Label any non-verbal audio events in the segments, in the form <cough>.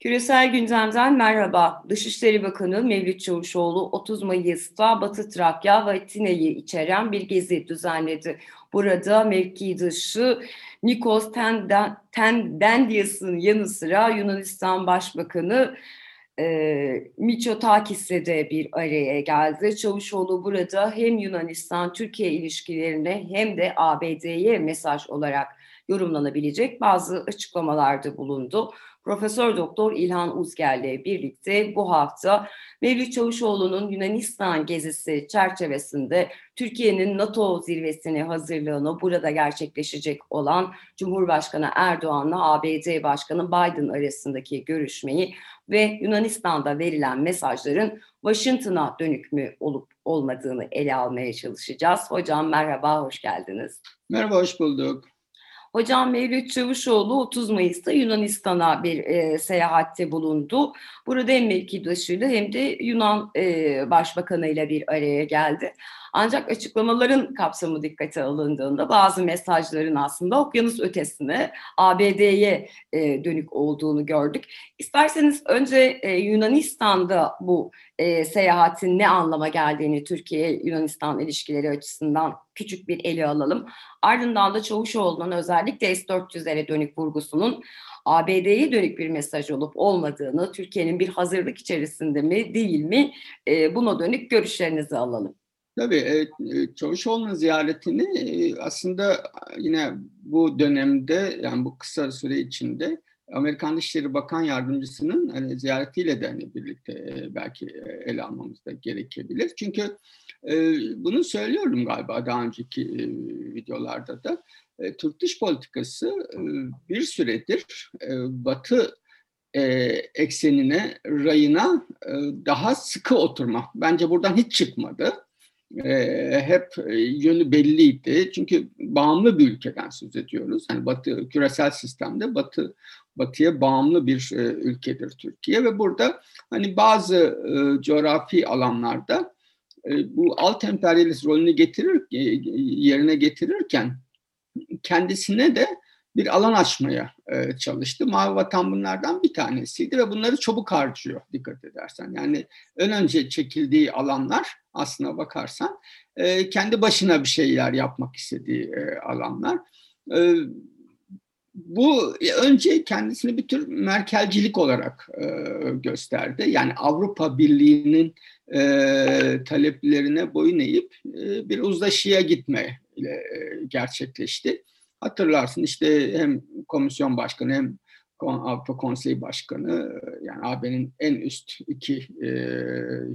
Küresel gündemden merhaba. Dışişleri Bakanı Mevlüt Çavuşoğlu 30 Mayıs'ta Batı Trakya ve Tine'yi içeren bir gezi düzenledi. Burada mevki dışı Nikos Tendendias'ın yanı sıra Yunanistan Başbakanı e, Mitsotakis'le de bir araya geldi. Çavuşoğlu burada hem Yunanistan-Türkiye ilişkilerine hem de ABD'ye mesaj olarak yorumlanabilecek bazı açıklamalarda bulundu. Profesör Doktor İlhan Uzger'le birlikte bu hafta Mevlüt Çavuşoğlu'nun Yunanistan gezisi çerçevesinde Türkiye'nin NATO zirvesine hazırlığını burada gerçekleşecek olan Cumhurbaşkanı Erdoğan'la ABD Başkanı Biden arasındaki görüşmeyi ve Yunanistan'da verilen mesajların Washington'a dönük mü olup olmadığını ele almaya çalışacağız. Hocam merhaba, hoş geldiniz. Merhaba, hoş bulduk. Hocam Mevlüt Çavuşoğlu 30 Mayıs'ta Yunanistan'a bir e, seyahatte bulundu. Burada hem mevkidaşıyla hem de Yunan e, Başbakanı bir araya geldi. Ancak açıklamaların kapsamı dikkate alındığında bazı mesajların aslında okyanus ötesine ABD'ye e, dönük olduğunu gördük. İsterseniz önce e, Yunanistan'da bu e, seyahatin ne anlama geldiğini Türkiye-Yunanistan ilişkileri açısından küçük bir ele alalım. Ardından da Çavuşoğlu'nun özellikle S-400'lere dönük vurgusunun ABD'ye dönük bir mesaj olup olmadığını, Türkiye'nin bir hazırlık içerisinde mi değil mi e, buna dönük görüşlerinizi alalım. Tabii e, e, Çavuşoğlu'nun ziyaretini e, aslında yine bu dönemde yani bu kısa süre içinde Amerikan Dışişleri Bakan Yardımcısının hani ziyaretiyle de hani birlikte belki ele almamız da gerekebilir. Çünkü bunu söylüyorum galiba daha önceki videolarda da. Türk dış politikası bir süredir Batı eksenine, rayına daha sıkı oturma. Bence buradan hiç çıkmadı hep yönü belliydi. Çünkü bağımlı bir ülkeden söz ediyoruz. Yani Batı küresel sistemde Batı Batı'ya bağımlı bir ülkedir Türkiye ve burada hani bazı coğrafi alanlarda bu alt emperyalist rolünü getirir yerine getirirken kendisine de bir alan açmaya e, çalıştı. Mavi Vatan bunlardan bir tanesiydi ve bunları çabuk harcıyor dikkat edersen. Yani ön önce çekildiği alanlar aslına bakarsan e, kendi başına bir şeyler yapmak istediği e, alanlar. E, bu önce kendisini bir tür merkelcilik olarak e, gösterdi. Yani Avrupa Birliği'nin e, taleplerine boyun eğip e, bir uzlaşıya gitme ile e, gerçekleşti. Hatırlarsın işte hem komisyon başkanı hem Avrupa Konseyi Başkanı yani AB'nin en üst iki e,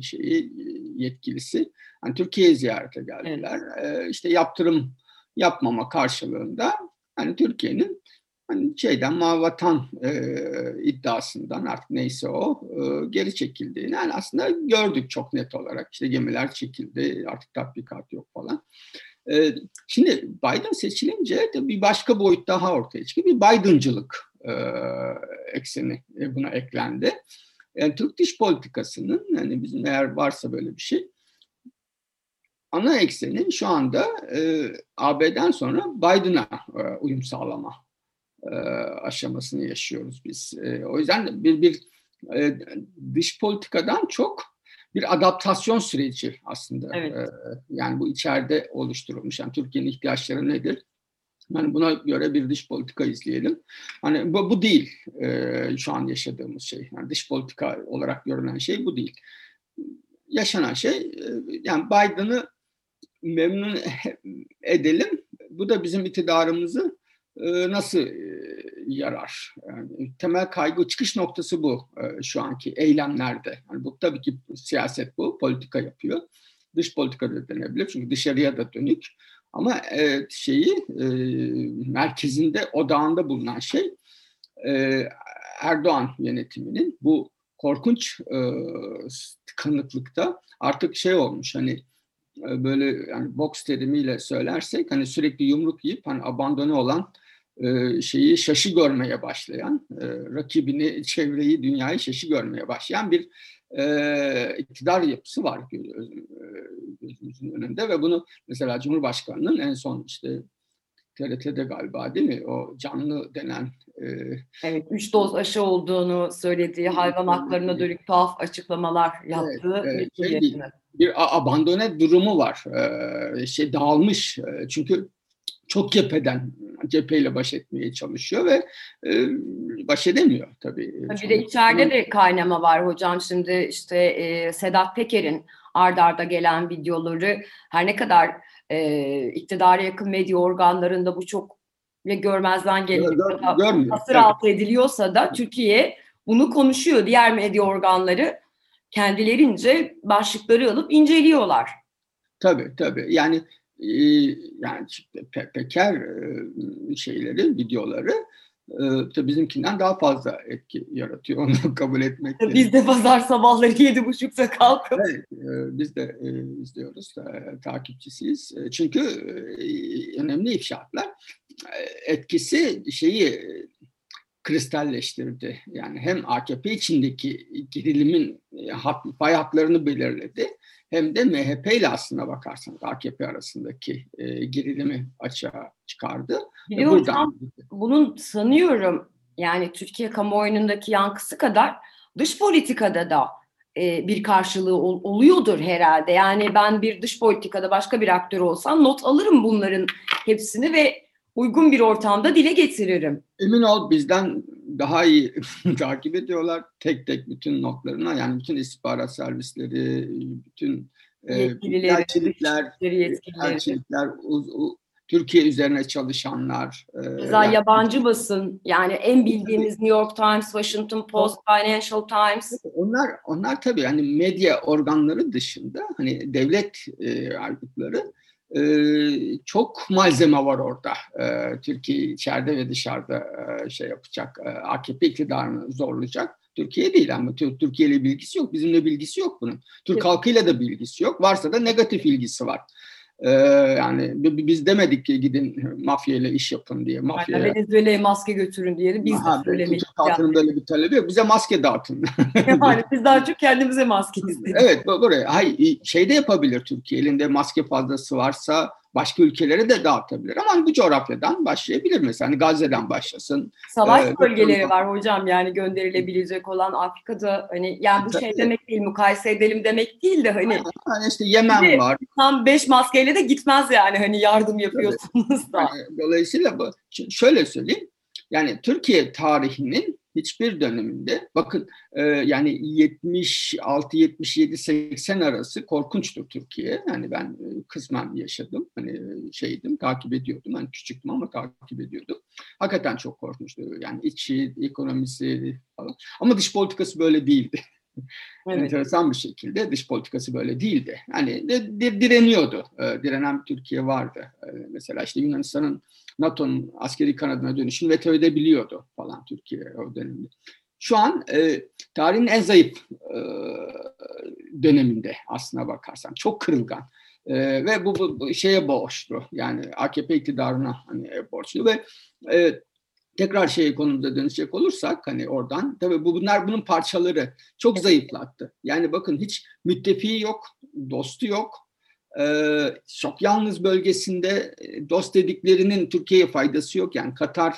şeyi yetkilisi yani Türkiye'ye ziyarete geldiler. Evet. E, işte yaptırım yapmama karşılığında hani Türkiye'nin hani şeyden mavatan e, iddiasından artık neyse o e, geri çekildiğini yani aslında gördük çok net olarak. İşte gemiler çekildi artık tatbikat yok falan. E, şimdi Biden seçilince de bir başka boyut daha ortaya çıkıyor. Bir Biden'cılık e, ekseni e, buna eklendi. Yani Türk dış politikasının yani bizim eğer varsa böyle bir şey ana ekseni şu anda e, AB'den sonra Biden'a e, uyum sağlama e, aşamasını yaşıyoruz biz. E, o yüzden bir bir e, dış politikadan çok bir adaptasyon süreci aslında. Evet. E, yani bu içeride oluşturulmuş. Yani Türkiye'nin ihtiyaçları nedir? Yani buna göre bir dış politika izleyelim. Hani bu, bu değil e, şu an yaşadığımız şey. Yani dış politika olarak görünen şey bu değil. Yaşanan şey e, yani Biden'ı memnun <laughs> edelim. Bu da bizim iktidarımızı nasıl e, yarar? Yani temel kaygı çıkış noktası bu e, şu anki eylemlerde. Yani bu tabii ki siyaset bu, politika yapıyor. Dış politika da denebilir çünkü dışarıya da dönük. Ama e, şeyi merkezinde, odağında bulunan şey Erdoğan yönetiminin bu korkunç tıkanıklıkta artık şey olmuş hani böyle yani boks terimiyle söylersek hani sürekli yumruk yiyip hani abandone olan e, şeyi şaşı görmeye başlayan, e, rakibini, çevreyi, dünyayı şaşı görmeye başlayan bir e, iktidar yapısı var gözümüzün önünde ve bunu mesela Cumhurbaşkanı'nın en son işte TRT'de galiba değil mi? O canlı denen e, Evet, üç doz aşı olduğunu söylediği hayvan haklarına dönük tuhaf açıklamalar yaptığı evet, bir şey bir abandone durumu var. Ee, şey dağılmış. Çünkü çok cepheden cepheyle baş etmeye çalışıyor ve e, baş edemiyor tabii. Bir de içeride de kaynama var hocam. Şimdi işte e, Sedat Peker'in ard arda gelen videoları her ne kadar e, iktidara yakın medya organlarında bu çok ve görmezden geliniyor. Hasır altı ediliyorsa da Türkiye bunu konuşuyor. Diğer medya organları kendilerince başlıkları alıp inceliyorlar. Tabii tabii. Yani e, yani pe Peker e, şeyleri, videoları e, bizimkinden daha fazla etki yaratıyor. <laughs> Onu kabul etmek Biz de pazar sabahları yedi buçukta kalkıp. Evet, biz de izliyoruz, takipçisiyiz. Çünkü önemli ifşaatlar etkisi şeyi kristalleştirdi. Yani hem AKP içindeki gerilimin pay hatlarını belirledi hem de MHP ile aslına bakarsanız AKP arasındaki e, gerilimi açığa çıkardı. Biliyor Buradan... bunun sanıyorum yani Türkiye kamuoyundaki yankısı kadar dış politikada da e, bir karşılığı ol, oluyordur herhalde. Yani ben bir dış politikada başka bir aktör olsam not alırım bunların hepsini ve uygun bir ortamda dile getiririm. Emin ol bizden daha iyi <laughs> takip ediyorlar tek tek bütün notlarına yani bütün istihbarat servisleri, bütün e, elçilikler, elçilikler, Türkiye üzerine çalışanlar. E, yani, yabancı basın yani en bildiğimiz New York Times, Washington Post, Financial Times. Onlar onlar tabii hani medya organları dışında hani devlet e, aygıtları ee, çok malzeme var orada. Ee, Türkiye içeride ve dışarıda e, şey yapacak, e, AKP iktidarını zorlayacak. Türkiye değil ama Türkiye ile bilgisi yok. Bizimle bilgisi yok bunun. Türk evet. halkıyla da bilgisi yok. Varsa da negatif ilgisi var. Ee, yani biz demedik ki gidin mafya ile iş yapın diye. Mafya Venezuela'ya maske götürün diye biz Aha, de söylemedik. Türk halkının yani. böyle bir talebi yok. Bize maske dağıtın. <laughs> yani biz daha çok kendimize maske <laughs> istedik. Evet buraya. Hayır, şey de yapabilir Türkiye. Elinde maske fazlası varsa başka ülkelere de dağıtabilir. Ama bu coğrafyadan başlayabilir mesela. Hani Gazze'den başlasın. Savaş ee, bölgeleri var hocam yani gönderilebilecek olan Afrika'da hani yani bu şey demek değil mukayese edelim demek değil de hani. Yani işte Yemen var. Tam beş maskeyle de gitmez yani hani yardım yapıyorsunuz da. Yani, dolayısıyla bu, şöyle söyleyeyim. Yani Türkiye tarihinin hiçbir döneminde bakın e, yani 76 77 80 arası korkunçtu Türkiye. Yani ben e, kısmen yaşadım. Hani e, şeydim, takip ediyordum. Hani küçüktüm ama takip ediyordum. Hakikaten çok korkunçtu. Yani içi, ekonomisi falan. Ama dış politikası böyle değildi. Evet. Enteresan bir şekilde dış politikası böyle değildi. Yani de, de, direniyordu. E, direnen bir Türkiye vardı. E, mesela işte Yunanistan'ın NATO'nun askeri kanadına dönüşünü veto edebiliyordu falan Türkiye o dönemde. Şu an e, tarihin en zayıf e, döneminde aslına bakarsan. Çok kırılgan. E, ve bu, bu, bu şeye borçlu. Yani AKP iktidarına hani borçlu ve e, tekrar şey konumuza dönecek olursak hani oradan tabii bu bunlar bunun parçaları çok zayıflattı. Yani bakın hiç müttefiği yok, dostu yok. Ee, çok yalnız bölgesinde e, dost dediklerinin Türkiye'ye faydası yok. Yani Katar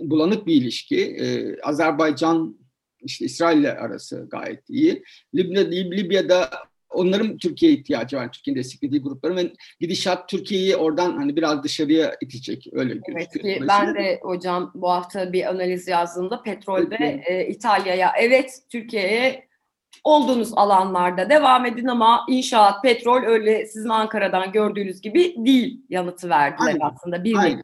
bulanık bir ilişki. Ee, Azerbaycan işte İsrail ile arası gayet iyi. Libya, Libya'da onların Türkiye'ye ihtiyacı var. Türkiye'nin desteklediği grupların ve gidişat Türkiye'yi oradan hani biraz dışarıya itecek öyle gözüküyor. Evet ki ben de hocam bu hafta bir analiz yazdığımda petrolde e, İtalya'ya evet Türkiye'ye olduğunuz alanlarda devam edin ama inşaat, petrol öyle sizin Ankara'dan gördüğünüz gibi değil yanıtı verdiler Aynen. aslında. Bir Aynen.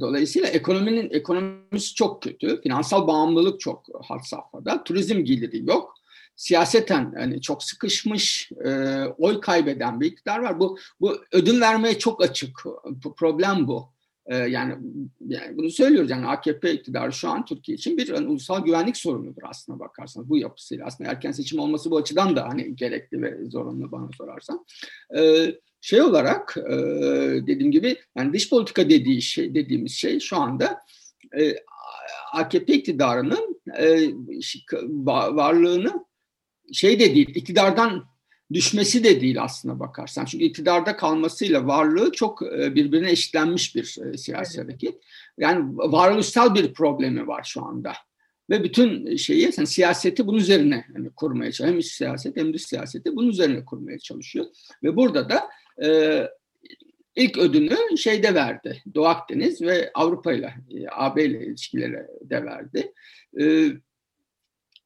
Dolayısıyla ekonominin ekonomisi çok kötü. Finansal bağımlılık çok had safhada. Turizm geliri yok siyaseten hani çok sıkışmış, e, oy kaybeden bir iktidar var. Bu bu ödün vermeye çok açık. Problem bu. E, yani, yani bunu söylüyoruz yani AKP iktidarı şu an Türkiye için bir hani, ulusal güvenlik sorunudur aslında bakarsanız bu yapısıyla. Aslında erken seçim olması bu açıdan da hani gerekli ve zorunlu bana sorarsan. E, şey olarak e, dediğim gibi yani dış politika dediği şey dediğimiz şey şu anda e, AKP iktidarının e, varlığını şey de değil, iktidardan düşmesi de değil aslına bakarsan. Çünkü iktidarda kalmasıyla varlığı çok e, birbirine eşitlenmiş bir e, siyasi evet. hareket. Yani varoluşsal bir problemi var şu anda. Ve bütün şeyi, yani siyaseti bunun üzerine hani kurmaya çalışıyor. Hem iç siyaset hem dış siyaseti bunun üzerine kurmaya çalışıyor. Ve burada da e, ilk ödünü şeyde verdi. Doğu Akdeniz ve Avrupa ile, e, AB ile ilişkilere de verdi. E,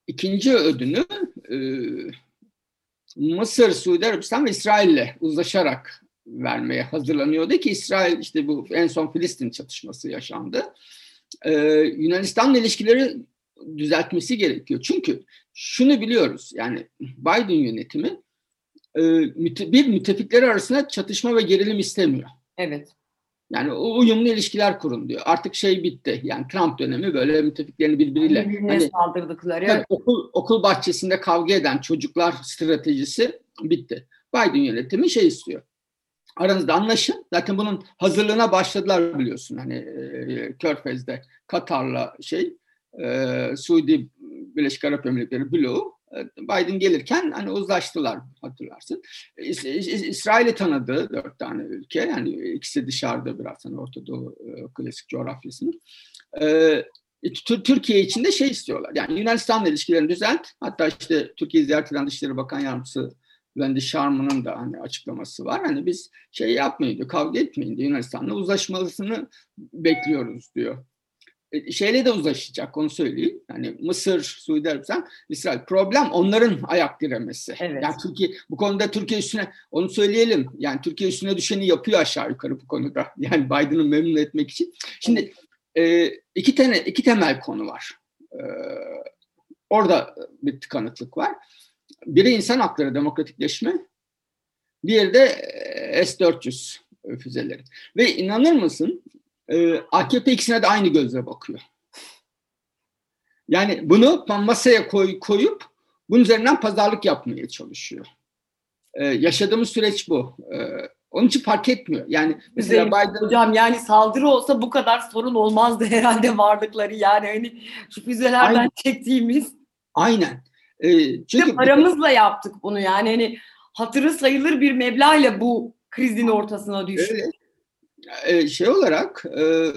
ikinci ödünü e, Mısır, Suudi Arabistan ve İsrail ile uzlaşarak vermeye hazırlanıyordu ki İsrail işte bu en son Filistin çatışması yaşandı. Ee, Yunanistan'la ilişkileri düzeltmesi gerekiyor. Çünkü şunu biliyoruz yani Biden yönetimi e, bir müttefikleri arasında çatışma ve gerilim istemiyor. Evet. Yani uyumlu ilişkiler kurun diyor. Artık şey bitti. Yani Trump dönemi böyle müttefiklerini birbiriyle Birbirine hani, saldırdıkları. Tabii, okul okul bahçesinde kavga eden çocuklar stratejisi bitti. Biden yönetimi şey istiyor. Aranızda anlaşın. Zaten bunun hazırlığına başladılar biliyorsun. Hani e, Körfez'de Katar'la şey e, Suudi Birleşik Arap Emirlikleri bloğu Biden gelirken hani uzlaştılar hatırlarsın. İs İsrail'i tanıdığı dört tane ülke yani ikisi dışarıda biraz hani Orta Doğu e, klasik coğrafyasının. E, Türkiye için de şey istiyorlar. Yani Yunanistan'la ilişkilerini düzelt. Hatta işte Türkiye ziyaret eden Dışişleri Bakan Yardımcısı Wendy Sharman'ın da hani açıklaması var. Hani biz şey yapmayın diyor, kavga etmeyin diyor. Yunanistan'la uzlaşmasını bekliyoruz diyor. E, şeyle de uzlaşacak onu söyleyeyim. Yani Mısır, Suudi Arabistan, İsrail. Problem onların ayak diremesi. Evet. Yani Türkiye bu konuda Türkiye üstüne onu söyleyelim. Yani Türkiye üstüne düşeni yapıyor aşağı yukarı bu konuda. <laughs> Yani Biden'ı memnun etmek için. Şimdi e, iki tane iki temel konu var. E, orada bir tıkanıklık var. Biri insan hakları demokratikleşme. Bir de e, S-400 füzeleri. Ve inanır mısın e, AKP ikisine de aynı gözle bakıyor. Yani bunu masaya koy, koyup bunun üzerinden pazarlık yapmaya çalışıyor. Ee, yaşadığımız süreç bu. Ee, onun için fark etmiyor. Yani mesela Biden... Hocam yani saldırı olsa bu kadar sorun olmazdı <laughs> herhalde varlıkları. Yani hani şu füzelerden Aynen. çektiğimiz. Aynen. Ee, çünkü paramızla yaptık bunu yani hani hatırı sayılır bir meblağla bu krizin ortasına düştük. Öyle. E, şey olarak e,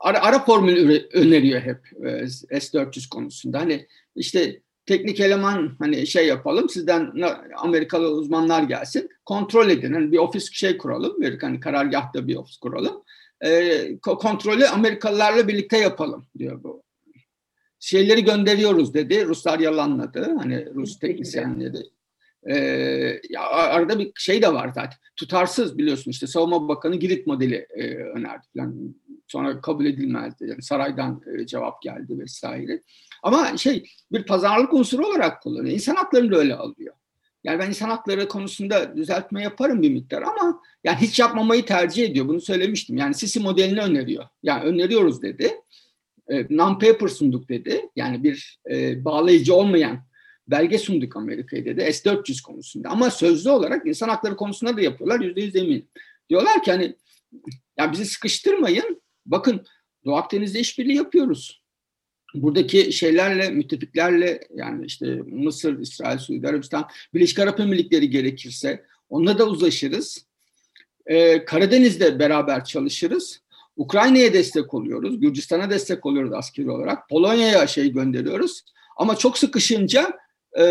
ara, ara formül öneriyor hep e, S-400 konusunda. Hani işte teknik eleman hani şey yapalım sizden Amerikalı uzmanlar gelsin kontrol edin. Hani bir ofis şey kuralım bir hani karargahta bir ofis kuralım. E, kontrolü Amerikalılarla birlikte yapalım diyor bu. Şeyleri gönderiyoruz dedi. Ruslar yalanladı. Hani Rus teknisyenleri. Ee, ya arada bir şey de var zaten. Tutarsız biliyorsun işte Savunma Bakanı Girit modeli e, önerdi falan. Sonra kabul edilmezdi. Yani saraydan e, cevap geldi vesaire. Ama şey bir pazarlık unsuru olarak kullanıyor. İnsan haklarını da öyle alıyor. Yani ben insan hakları konusunda düzeltme yaparım bir miktar ama yani hiç yapmamayı tercih ediyor. Bunu söylemiştim. Yani Sisi modelini öneriyor. Yani öneriyoruz dedi. E, non-paper sunduk dedi. Yani bir e, bağlayıcı olmayan belge sunduk Amerika'ya dedi S-400 konusunda. Ama sözlü olarak insan hakları konusunda da yapıyorlar yüzde yüz eminim. Diyorlar ki hani ya bizi sıkıştırmayın. Bakın Doğu Akdeniz'de işbirliği yapıyoruz. Buradaki şeylerle, müttefiklerle yani işte Mısır, İsrail, Suudi Arabistan, Birleşik Arap Emirlikleri gerekirse onunla da uzlaşırız. Ee, Karadeniz'de beraber çalışırız. Ukrayna'ya destek oluyoruz. Gürcistan'a destek oluyoruz askeri olarak. Polonya'ya şey gönderiyoruz. Ama çok sıkışınca e,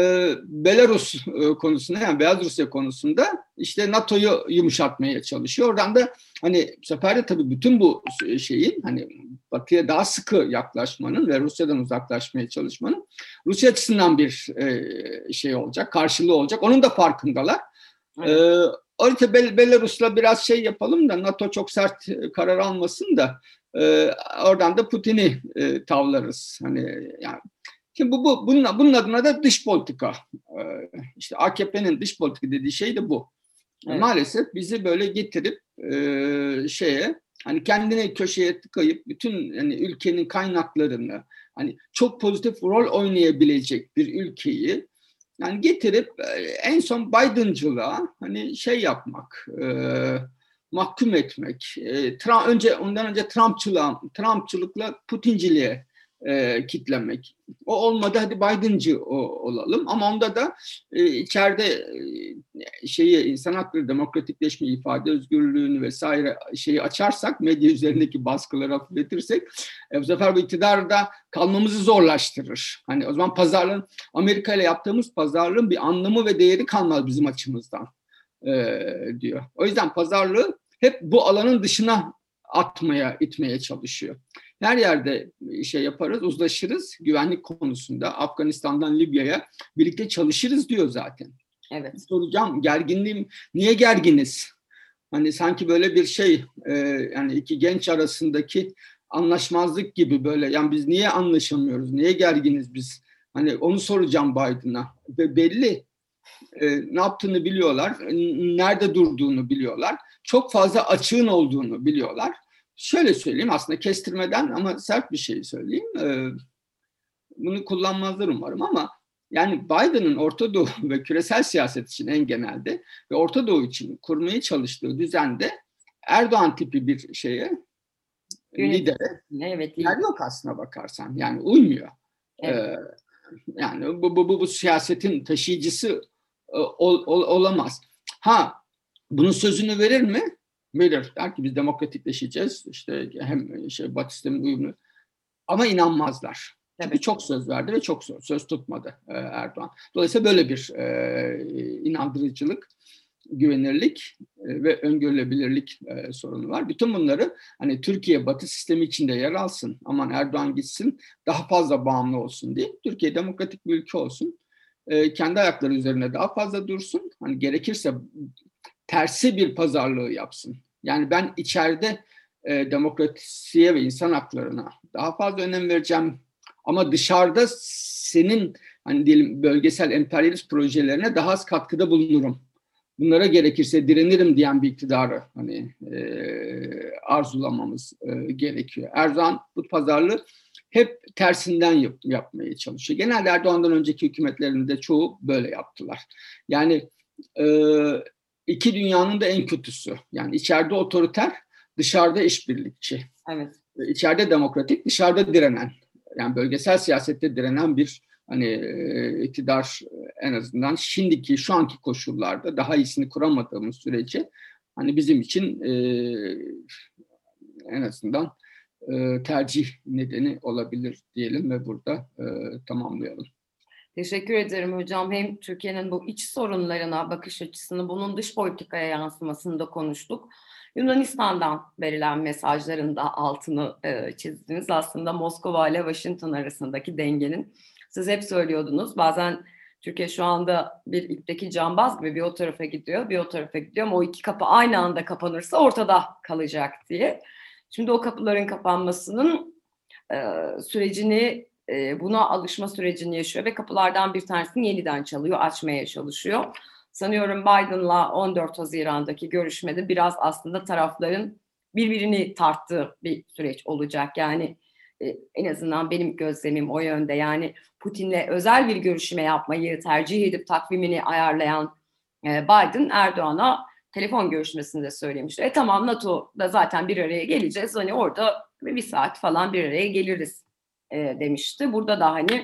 Belarus e, konusunda yani Beyaz Rusya konusunda işte NATO'yu yumuşatmaya çalışıyor. Oradan da hani bu sefer de tabii bütün bu şeyin hani Batı'ya daha sıkı yaklaşmanın ve Rusya'dan uzaklaşmaya çalışmanın Rusya açısından bir e, şey olacak, karşılığı olacak. Onun da farkındalar. Evet. E, orada Bel Belarus'la biraz şey yapalım da NATO çok sert karar almasın da e, oradan da Putin'i e, tavlarız. Hani yani Şimdi bu, bu bunun, bunun adına da dış politika. Ee, işte AKP'nin dış politika dediği şey de bu. Evet. Maalesef bizi böyle getirip e, şeye hani kendine köşeye tıkayıp bütün hani ülkenin kaynaklarını hani çok pozitif rol oynayabilecek bir ülkeyi yani getirip e, en son Biden'cılığa hani şey yapmak, e, mahkum etmek. E, Trump, önce ondan önce Trumpçılığa, Trumpçılıkla Putinciliğe e, kitlemek. O olmadı hadi Biden'cı o, olalım ama onda da e, içeride e, şeyi insan hakları, demokratikleşme, ifade özgürlüğünü vesaire şeyi açarsak, medya üzerindeki baskıları hafifletirsek e, bu sefer bu iktidarda kalmamızı zorlaştırır. Hani o zaman pazarlığın Amerika ile yaptığımız pazarlığın bir anlamı ve değeri kalmaz bizim açımızdan e, diyor. O yüzden pazarlığı hep bu alanın dışına atmaya, itmeye çalışıyor. Her yerde şey yaparız, uzlaşırız güvenlik konusunda. Afganistan'dan Libya'ya birlikte çalışırız diyor zaten. Evet. Soracağım gerginliğim, niye gerginiz? Hani sanki böyle bir şey, e, yani iki genç arasındaki anlaşmazlık gibi böyle. Yani biz niye anlaşamıyoruz, niye gerginiz biz? Hani onu soracağım Biden'a. Ve belli e, ne yaptığını biliyorlar, nerede durduğunu biliyorlar. Çok fazla açığın olduğunu biliyorlar şöyle söyleyeyim aslında kestirmeden ama sert bir şey söyleyeyim. Ee, bunu kullanmazlar umarım ama yani Biden'ın Orta Doğu <laughs> ve küresel siyaset için en genelde ve Orta Doğu için kurmaya çalıştığı düzende Erdoğan tipi bir şeye lidere evet, yer yok aslına bakarsan. Yani uymuyor. Evet. Ee, yani bu, bu, bu, bu siyasetin taşıyıcısı e, ol, ol, olamaz. Ha bunun sözünü verir mi? verir. Der ki biz demokratikleşeceğiz. İşte hem şey Batı sistemin uyumlu. Ama inanmazlar. Evet. çok söz verdi ve çok söz, söz tutmadı e, Erdoğan. Dolayısıyla böyle bir e, inandırıcılık, güvenirlik e, ve öngörülebilirlik e, sorunu var. Bütün bunları hani Türkiye Batı sistemi içinde yer alsın, aman Erdoğan gitsin, daha fazla bağımlı olsun diye. Türkiye demokratik bir ülke olsun. E, kendi ayakları üzerine daha fazla dursun. Hani gerekirse tersi bir pazarlığı yapsın. Yani ben içeride e, demokrasiye ve insan haklarına daha fazla önem vereceğim ama dışarıda senin hani diyelim bölgesel emperyalist projelerine daha az katkıda bulunurum. Bunlara gerekirse direnirim diyen bir iktidarı hani e, arzulamamız e, gerekiyor. Erdoğan bu pazarlığı hep tersinden yap, yapmaya çalışıyor. Genelde Erdoğan'dan önceki hükümetlerinde çoğu böyle yaptılar. Yani e, iki dünyanın da en kötüsü. Yani içeride otoriter, dışarıda işbirlikçi. Evet. İçeride demokratik, dışarıda direnen. Yani bölgesel siyasette direnen bir hani e, iktidar en azından şimdiki şu anki koşullarda daha iyisini kuramadığımız sürece hani bizim için e, en azından e, tercih nedeni olabilir diyelim ve burada e, tamamlayalım. Teşekkür ederim hocam. Hem Türkiye'nin bu iç sorunlarına bakış açısını, bunun dış politikaya yansımasını da konuştuk. Yunanistan'dan verilen mesajların da altını e, çizdiniz. Aslında Moskova ile Washington arasındaki dengenin. Siz hep söylüyordunuz. Bazen Türkiye şu anda bir ipteki cambaz gibi bir o tarafa gidiyor, bir o tarafa gidiyor ama o iki kapı aynı anda kapanırsa ortada kalacak diye. Şimdi o kapıların kapanmasının e, sürecini buna alışma sürecini yaşıyor ve kapılardan bir tanesini yeniden çalıyor, açmaya çalışıyor. Sanıyorum Biden'la 14 Haziran'daki görüşmede biraz aslında tarafların birbirini tarttığı bir süreç olacak. Yani en azından benim gözlemim o yönde. Yani Putin'le özel bir görüşme yapmayı tercih edip takvimini ayarlayan Biden Erdoğan'a telefon görüşmesinde söylemişti. E tamam NATO'da zaten bir araya geleceğiz. Hani orada bir saat falan bir araya geliriz e, demişti. Burada da hani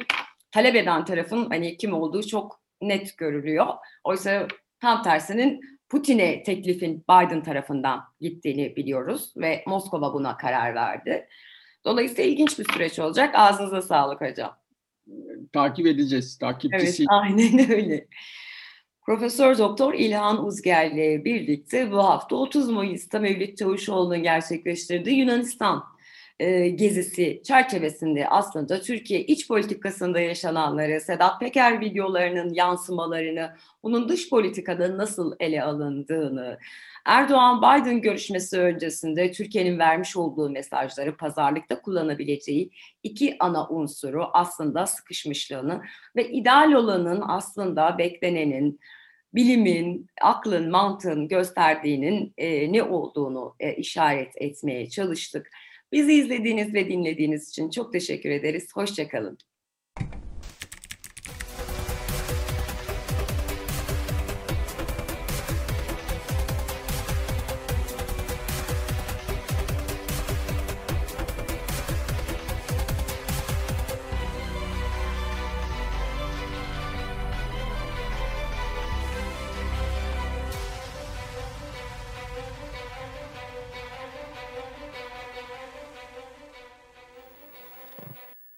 talep eden tarafın hani kim olduğu çok net görülüyor. Oysa tam tersinin Putin'e teklifin Biden tarafından gittiğini biliyoruz ve Moskova buna karar verdi. Dolayısıyla ilginç bir süreç olacak. Ağzınıza sağlık hocam. Takip edeceğiz. Takipçisi. Evet, aynen <laughs> öyle. Profesör Doktor İlhan Uzger ile birlikte bu hafta 30 Mayıs'ta Mevlüt Çavuşoğlu'nun gerçekleştirdiği Yunanistan e, gezisi çerçevesinde aslında Türkiye iç politikasında yaşananları, Sedat Peker videolarının yansımalarını, bunun dış politikada nasıl ele alındığını, Erdoğan-Biden görüşmesi öncesinde Türkiye'nin vermiş olduğu mesajları pazarlıkta kullanabileceği iki ana unsuru aslında sıkışmışlığını ve ideal olanın aslında beklenenin, bilimin, aklın, mantığın gösterdiğinin e, ne olduğunu e, işaret etmeye çalıştık. Bizi izlediğiniz ve dinlediğiniz için çok teşekkür ederiz. Hoşçakalın.